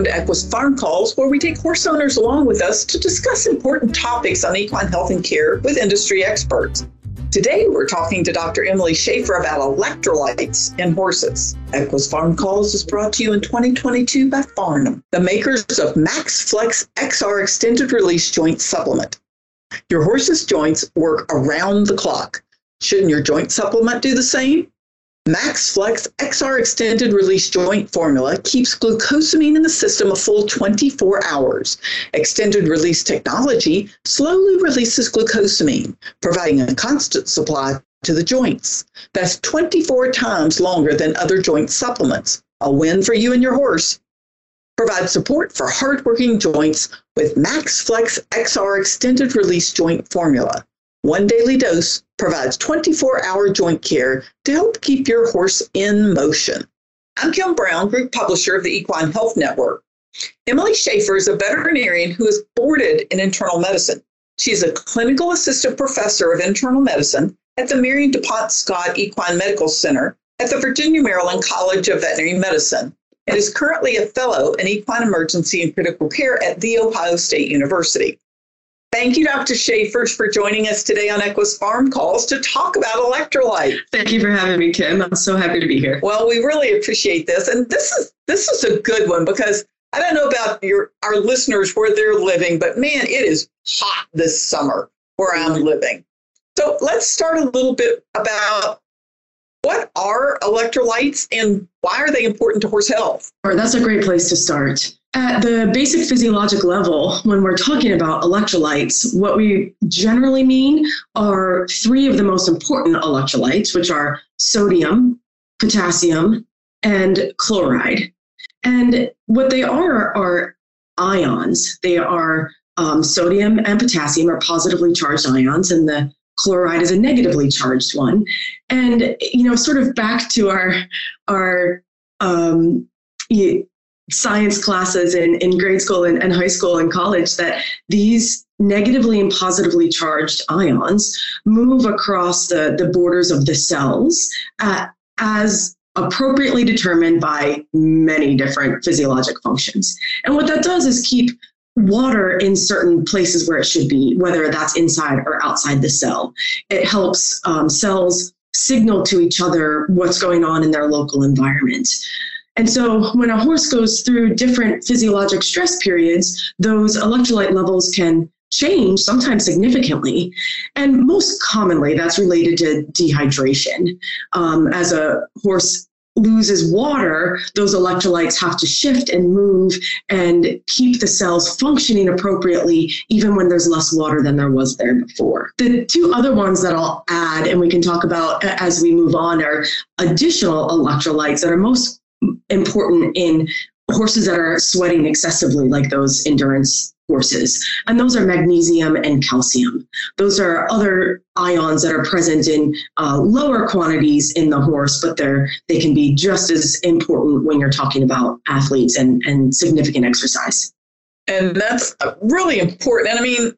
welcome to Equus Farm Calls, where we take horse owners along with us to discuss important topics on equine health and care with industry experts. Today, we're talking to Dr. Emily Schaefer about electrolytes in horses. Equus Farm Calls is brought to you in 2022 by Farnam, the makers of Max Flex XR Extended Release Joint Supplement. Your horse's joints work around the clock. Shouldn't your joint supplement do the same? MaxFlex XR extended release joint formula keeps glucosamine in the system a full 24 hours. Extended release technology slowly releases glucosamine, providing a constant supply to the joints. That's 24 times longer than other joint supplements. A win for you and your horse. Provide support for hardworking joints with MaxFlex XR extended release joint formula. One daily dose provides 24 hour joint care to help keep your horse in motion. I'm Kim Brown, group publisher of the Equine Health Network. Emily Schaefer is a veterinarian who is boarded in internal medicine. She's a clinical assistant professor of internal medicine at the Marion DuPont Scott Equine Medical Center at the Virginia Maryland College of Veterinary Medicine and is currently a fellow in equine emergency and critical care at The Ohio State University. Thank you, Dr. Schaefer, for joining us today on Equus Farm Calls to talk about electrolyte. Thank you for having me, Kim. I'm so happy to be here. Well, we really appreciate this, and this is this is a good one because I don't know about your our listeners where they're living, but man, it is hot this summer where I'm living. So let's start a little bit about what are electrolytes and why are they important to horse health? Or that's a great place to start. At the basic physiologic level, when we're talking about electrolytes, what we generally mean are three of the most important electrolytes, which are sodium, potassium, and chloride. And what they are are ions. They are um, sodium and potassium are positively charged ions, and the chloride is a negatively charged one. And you know, sort of back to our our um, science classes in, in grade school and, and high school and college that these negatively and positively charged ions move across the, the borders of the cells uh, as appropriately determined by many different physiologic functions. And what that does is keep water in certain places where it should be, whether that's inside or outside the cell. It helps um, cells signal to each other what's going on in their local environment. And so when a horse goes through different physiologic stress periods, those electrolyte levels can change, sometimes significantly. And most commonly, that's related to dehydration. Um, as a horse loses water, those electrolytes have to shift and move and keep the cells functioning appropriately, even when there's less water than there was there before. The two other ones that I'll add, and we can talk about as we move on, are additional electrolytes that are most important in horses that are sweating excessively, like those endurance horses. And those are magnesium and calcium. Those are other ions that are present in uh, lower quantities in the horse, but they're they can be just as important when you're talking about athletes and, and significant exercise. And that's really important. And I mean,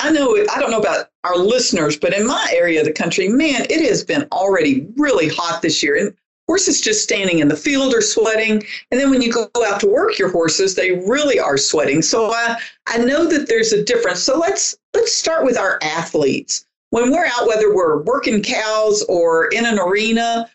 I know I don't know about our listeners, but in my area of the country, man, it has been already really hot this year. And horses just standing in the field are sweating. And then when you go out to work your horses they really are sweating. So uh, i know that there's a difference. So let's let's start with our athletes. When we're out whether we're working cows or in an arena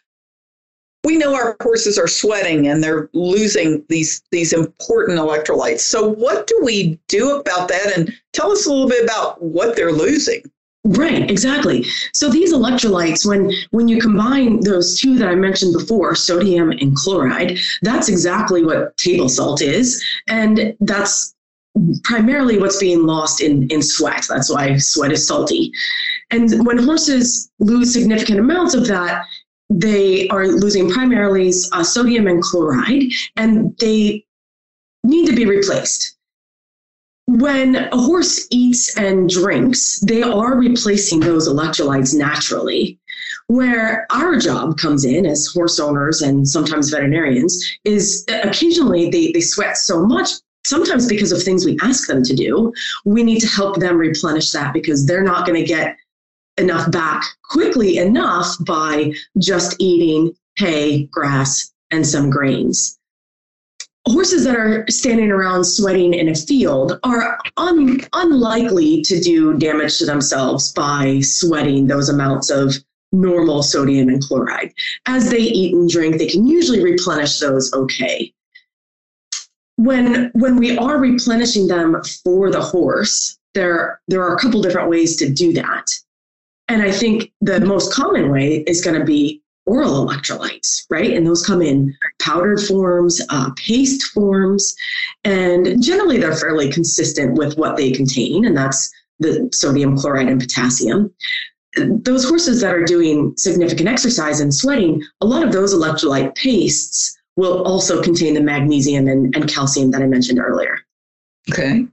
we know our horses are sweating and they're losing these these important electrolytes. So what do we do about that? And tell us a little bit about what they're losing Right, exactly. So these electrolytes, when when you combine those two that I mentioned before, sodium and chloride, that's exactly what table salt is, and that's primarily what's being lost in in sweat. That's why sweat is salty. And when horses lose significant amounts of that, they are losing primarily uh, sodium and chloride, and they need to be replaced when a horse eats and drinks, they are replacing those electrolytes naturally. Where our job comes in as horse owners and sometimes veterinarians is occasionally they, they sweat so much, sometimes because of things we ask them to do. We need to help them replenish that because they're not going to get enough back quickly enough by just eating hay, grass, and some grains horses that are standing around sweating in a field are un- unlikely to do damage to themselves by sweating those amounts of normal sodium and chloride. As they eat and drink, they can usually replenish those okay. When, when we are replenishing them for the horse, there, there are a couple different ways to do that. And I think the most common way is going to be oral electrolytes, right? And those come in powdered forms, uh, paste forms, and generally they're fairly consistent with what they contain, and that's the sodium chloride and potassium. Those horses that are doing significant exercise and sweating, a lot of those electrolyte pastes will also contain the magnesium and, and calcium that I mentioned earlier. Okay.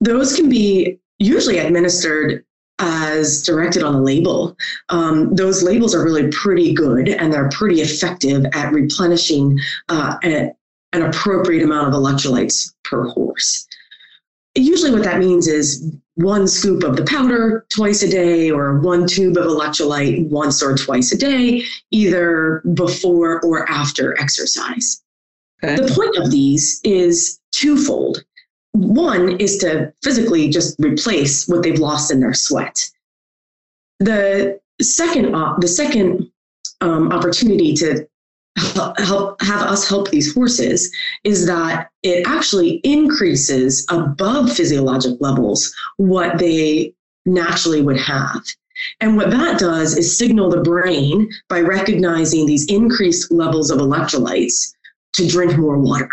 Those can be usually administered as directed on the label. Um, those labels are really pretty good and they're pretty effective at replenishing uh, a, an appropriate amount of electrolytes per horse. Usually, what that means is one scoop of the powder twice a day or one tube of electrolyte once or twice a day, either before or after exercise. Okay. The point of these is twofold. One is to physically just replace what they've lost in their sweat. The second, uh, the second um, opportunity to help, help have us help these horses is that it actually increases above physiologic levels what they naturally would have. And what that does is signal the brain by recognizing these increased levels of electrolytes to drink more water.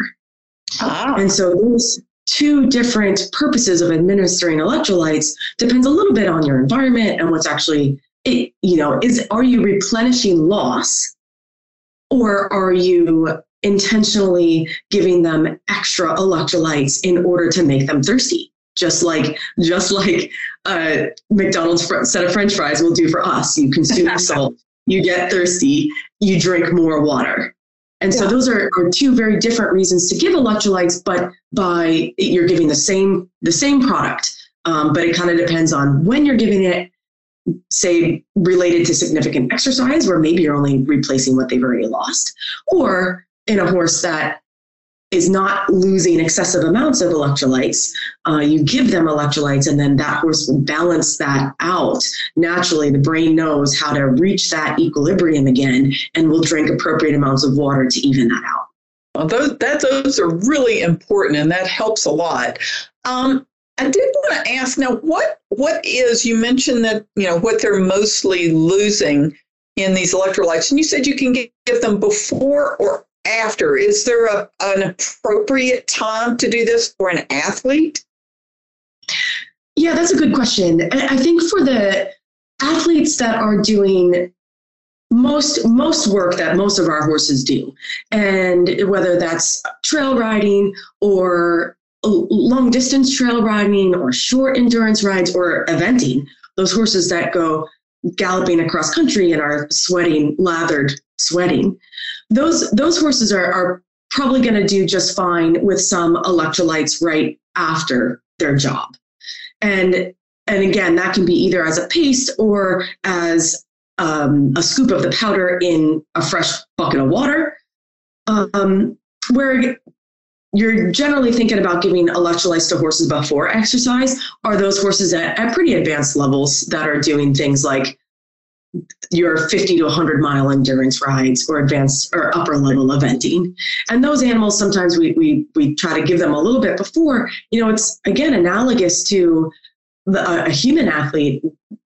Ah. And so those two different purposes of administering electrolytes depends a little bit on your environment and what's actually it, you know is are you replenishing loss? Or are you intentionally giving them extra electrolytes in order to make them thirsty? Just like just like uh, mcdonald's set of french fries will do for us. You consume salt you get thirsty you drink more water and so those are, are two very different reasons to give electrolytes, but by you're giving the same the same product. Um, but it kind of depends on when you're giving it, say related to significant exercise, where maybe you're only replacing what they've already lost, or in a horse that is not losing excessive amounts of electrolytes. Uh, you give them electrolytes, and then that horse will balance that out. Naturally, the brain knows how to reach that equilibrium again and will drink appropriate amounts of water to even that out. Well, those, that, those are really important, and that helps a lot. Um, I did want to ask now, what what is you mentioned that you know what they're mostly losing in these electrolytes, and you said you can give them before or after? Is there a, an appropriate time to do this for an athlete? Yeah, that's a good question. I think for the athletes that are doing most most work that most of our horses do, and whether that's trail riding or long distance trail riding or short endurance rides or eventing, those horses that go galloping across country and are sweating, lathered, sweating those those horses are, are probably going to do just fine with some electrolytes right after their job. And and again that can be either as a paste or as um, a scoop of the powder in a fresh bucket of water um, where you're generally thinking about giving electrolytes to horses before exercise. Are those horses at, at pretty advanced levels that are doing things like your 50 to 100 mile endurance rides or advanced or upper level eventing. And those animals, sometimes we, we, we try to give them a little bit before, you know, it's again analogous to the, a human athlete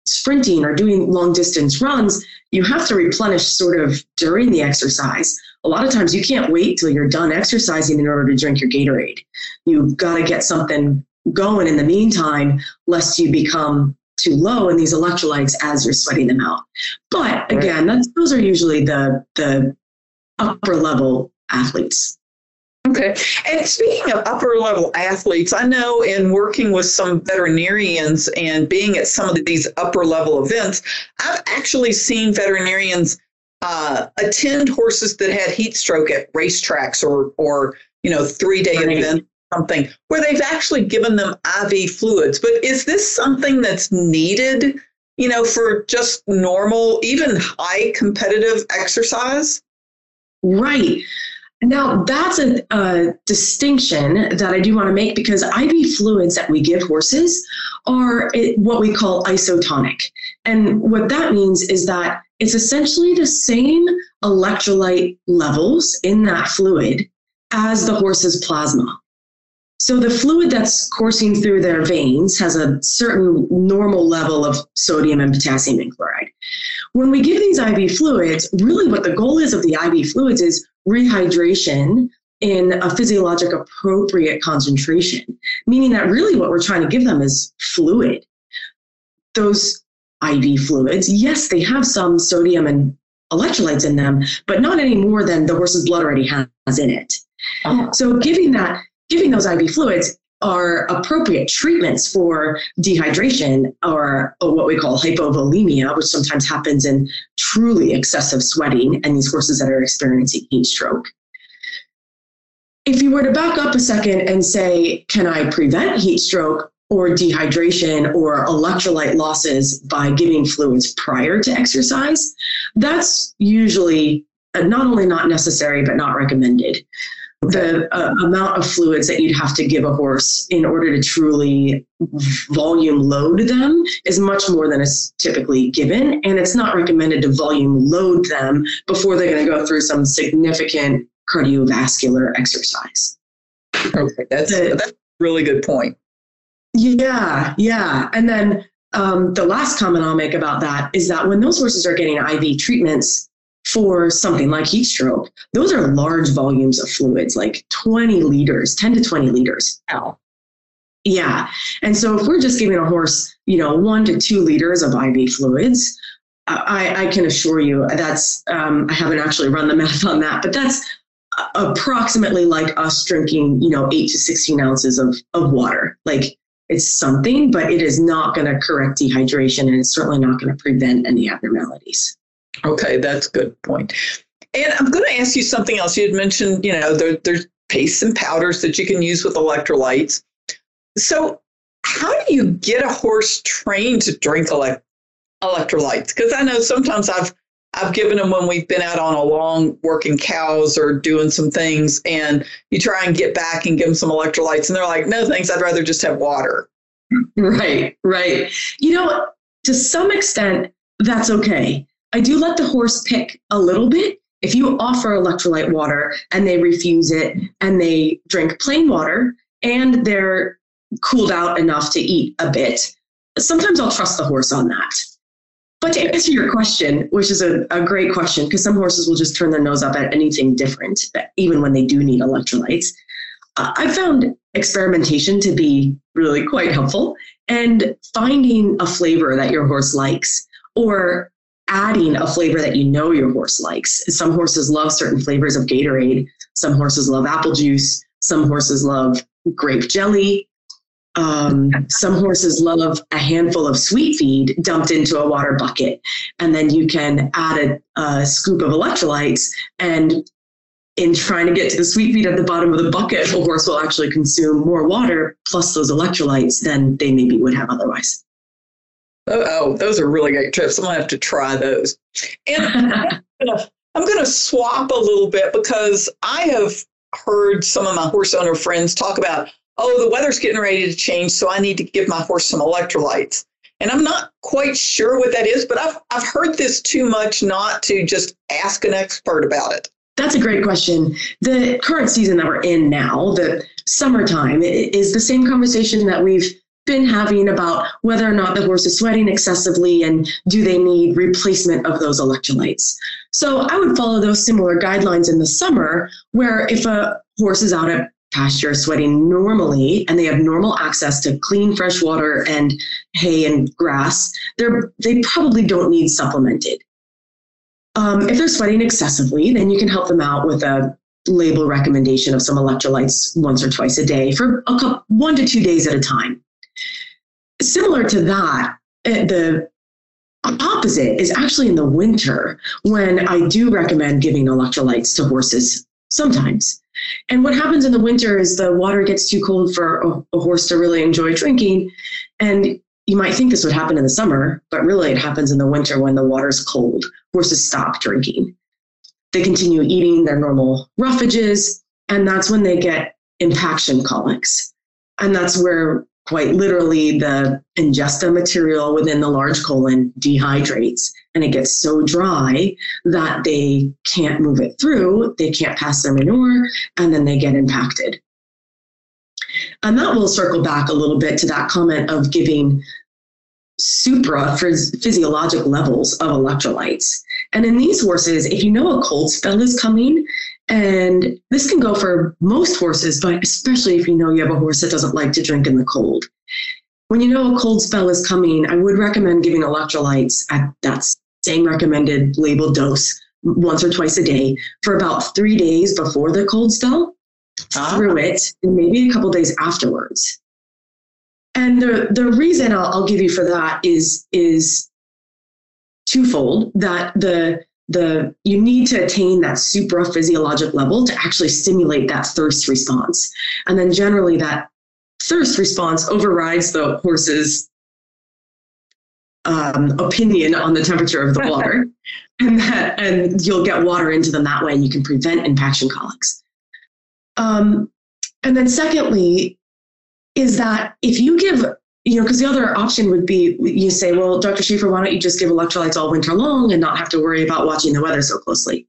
sprinting or doing long distance runs. You have to replenish sort of during the exercise. A lot of times you can't wait till you're done exercising in order to drink your Gatorade. You've got to get something going in the meantime, lest you become too low in these electrolytes as you're sweating them out. But again, that's, those are usually the the upper level athletes. Okay. And speaking of upper level athletes, I know in working with some veterinarians and being at some of these upper level events, I've actually seen veterinarians uh, attend horses that had heat stroke at racetracks or or you know three day right. events something where they've actually given them IV fluids. But is this something that's needed, you know, for just normal, even high competitive exercise? Right. Now, that's a, a, distinction that I do want to make because IV fluids that we give horses are eh, what we call isotonic. And what that means is that it's essentially the same electrolyte levels in that fluid as the horse's plasma. So the fluid that's coursing through their veins has a certain normal level of sodium and potassium and chloride. When we give these IV fluids, really what the goal is of the IV fluids is rehydration in a physiologic appropriate concentration, meaning that really what we're trying to give them is fluid. Those IV fluids, yes, they have some sodium and electrolytes in them, but not any more than the horse's blood already has in it. Oh. So giving that, giving those IV fluids are appropriate treatments for dehydration or, what we call hypovolemia, which sometimes happens in truly excessive sweating and these horses that are experiencing heat stroke. If you were to back up a second and say, can I prevent heat stroke or dehydration or electrolyte losses by giving fluids prior to exercise? That's usually uh, not only not necessary, but not recommended the uh, amount of fluids that you'd have to give a horse in order to truly volume load them is much more than is typically given. And it's not recommended to volume load them before they're going to go through some significant cardiovascular exercise. Okay, that's, the, that's a really good point. Yeah, yeah. And then um, the last comment I'll make about that is that when those horses are getting IV treatments, for something like heat stroke, those are large volumes of fluids, like 20 liters, 10 to 20 liters. Ow. Yeah. And so if we're just giving a horse, you know, one to two liters of IV fluids, I, I can assure you that's, um, I haven't actually run the math on that, but that's approximately like us drinking, you know, eight to 16 ounces of, of water. Like it's something, but it is not going to correct dehydration and it's certainly not going to prevent any abnormalities. Okay, that's a good point. And I'm going to ask you something else. You had mentioned, you know, there, there's pastes and powders that you can use with electrolytes. So, how do you get a horse trained to drink elect- electrolytes? Because I know sometimes I've I've given them when we've been out on a long working cows or doing some things, and you try and get back and give them some electrolytes, and they're like, "No, thanks. I'd rather just have water." Right, right. You know, to some extent, that's okay. I do let the horse pick a little bit. If you offer electrolyte water and they refuse it and they drink plain water and they're cooled out enough to eat a bit, sometimes I'll trust the horse on that. But to answer your question, which is a, a great question, because some horses will just turn their nose up at anything different, even when they do need electrolytes. Uh, I found experimentation to be really quite helpful and finding a flavor that your horse likes or adding a flavor that you know your horse likes. Some horses love certain flavors of Gatorade. Some horses love apple juice. Some horses love grape jelly. Um, some horses love a handful of sweet feed dumped into a water bucket. And then you can add a, a scoop of electrolytes. And in trying to get to the sweet feed at the bottom of the bucket, a horse will actually consume more water plus those electrolytes than they maybe would have otherwise. Oh, those are really great tips. I'm gonna have to try those. And I'm gonna I'm gonna swap a little bit because I have heard some of my horse owner friends talk about, oh, the weather's getting ready to change, so I need to give my horse some electrolytes. And I'm not quite sure what that is, but I've I've heard this too much not to just ask an expert about it. That's a great question. The current season that we're in now, the summertime, is the same conversation that we've been having about whether or not the horse is sweating excessively and do they need replacement of those electrolytes. So I would follow those similar guidelines in the summer, where if a horse is out at pasture sweating normally and they have normal access to clean fresh water and hay and grass, they're, they probably don't need supplemented. Um, if they're sweating excessively, then you can help them out with a label recommendation of some electrolytes once or twice a day for a couple, one to two days at a time. Similar to that, eh, the opposite is actually in the winter when I do recommend giving electrolytes to horses sometimes. And what happens in the winter is the water gets too cold for a, a, horse to really enjoy drinking. And you might think this would happen in the summer, but really it happens in the winter when the water's cold. Horses stop drinking. they continue eating their normal roughages, and that's when they get impaction colics. And that's where quite literally the ingesta material within the large colon dehydrates and it gets so dry that they can't move it through, they can't pass their manure, and then they get impacted. And that will circle back a little bit to that comment of giving supra physiologic levels of electrolytes. And in these horses, if you know a cold spell is coming, and this can go for most horses, but especially if you know you have a horse that doesn't like to drink in the cold. When you know a cold spell is coming, I would recommend giving electrolytes at that same recommended labeled dose once or twice a day for about three days before the cold spell, ah. through it, and maybe a couple days afterwards. And the, the reason I'll, I'll give you for that is, is twofold that the the you need to attain that supra physiologic level to actually stimulate that thirst response. And then generally that thirst response overrides the horse's um, opinion on the temperature of the water. And that and you'll get water into them that way and you can prevent impaction colics. Um, and then secondly is that if you give you know, because the other option would be you say, well, Dr. Schaefer, why don't you just give electrolytes all winter long and not have to worry about watching the weather so closely?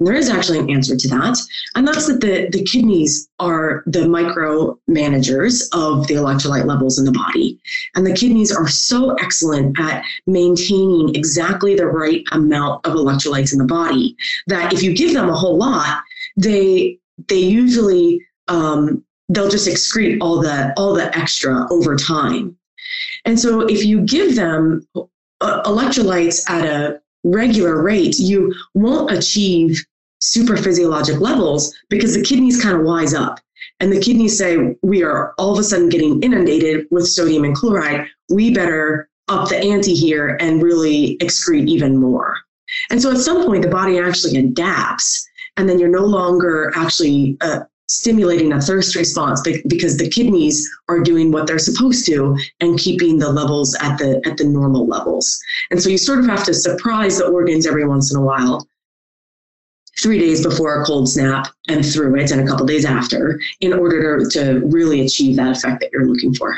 And there is actually an answer to that. And that's that the, the kidneys are the micro managers of the electrolyte levels in the body. And the kidneys are so excellent at maintaining exactly the right amount of electrolytes in the body that if you give them a whole lot, they they usually um, they'll just excrete all the all the extra over time. And so if you give them uh, electrolytes at a regular rate, you won't achieve super physiologic levels because the kidneys kind of wise up. And the kidneys say, we are all of a sudden getting inundated with sodium and chloride. We better up the ante here and really excrete even more. And so at some point, the body actually adapts, and then you're no longer actually uh, stimulating a thirst response because the kidneys are doing what they're supposed to and keeping the levels at the at the normal levels. And so you sort of have to surprise the organs every once in a while. Three days before a cold snap and through it, and a couple days after, in order to, to really achieve that effect that you're looking for.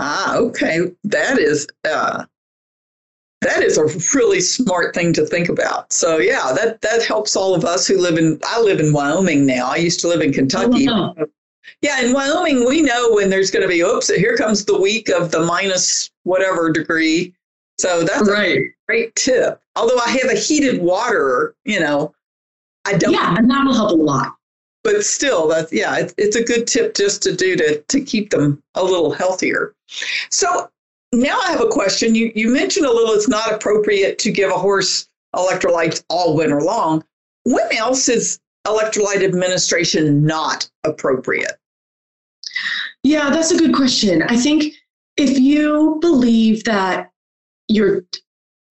Ah, okay. That is uh, that is a really smart thing to think about. So yeah, that that helps all of us who live in. I live in Wyoming now. I used to live in Kentucky. Oh, wow. Yeah, in Wyoming, we know when there's going to be. Oops, here comes the week of the minus whatever degree. So that's right. a great tip. Although I have a heated water, you know, I don't. Yeah, and that'll help a lot. But still, that's yeah, it's, it's a good tip just to do to to keep them a little healthier. So now I have a question. You you mentioned a little it's not appropriate to give a horse electrolytes all winter long. When else is electrolyte administration not appropriate? Yeah, that's a good question. I think if you believe that you're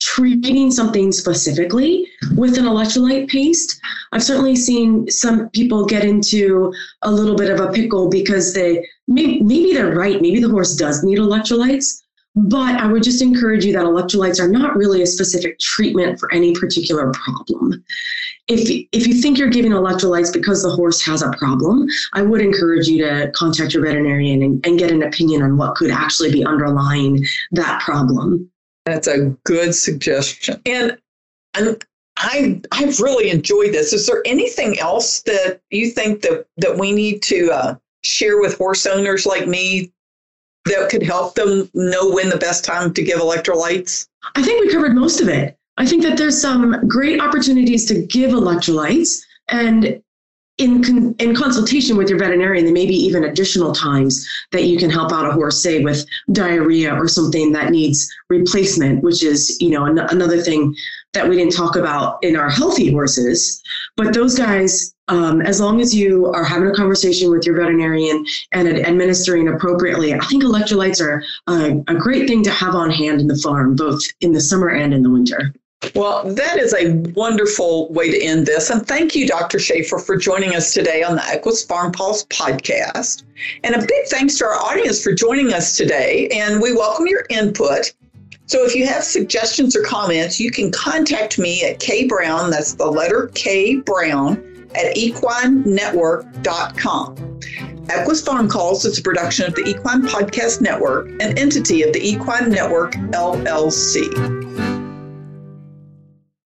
treating something specifically with an electrolyte paste. I've certainly seen some people get into a little bit of a pickle because they maybe, maybe they're right. Maybe the horse does need electrolytes, but I would just encourage you that electrolytes are not really a specific treatment for any particular problem. If, if you think you're giving electrolytes because the horse has a problem, I would encourage you to contact your veterinarian and, and get an opinion on what could actually be underlying that problem. That's a good suggestion. And, and I I've really enjoyed this. Is there anything else that you think that that we need to uh, share with horse owners like me that could help them know when the best time to give electrolytes? I think we covered most of it. I think that there's some great opportunities to give electrolytes and in con- in consultation with your veterinarian, there may be even additional times that you can help out a horse, say with diarrhea or something that needs replacement, which is you know an- another thing that we didn't talk about in our healthy horses. But those guys, um, as long as you are having a conversation with your veterinarian and administering appropriately, I think electrolytes are a, a great thing to have on hand in the farm, both in the summer and in the winter. Well, that is a wonderful way to end this. And thank you, Dr. Schaefer, for joining us today on the Equus Farm Pulse podcast. And a big thanks to our audience for joining us today. And we welcome your input. So if you have suggestions or comments, you can contact me at K Brown, that's the letter K Brown, at equinenetwork.com. Equus Farm Calls is a production of the Equine Podcast Network, an entity of the Equine Network LLC.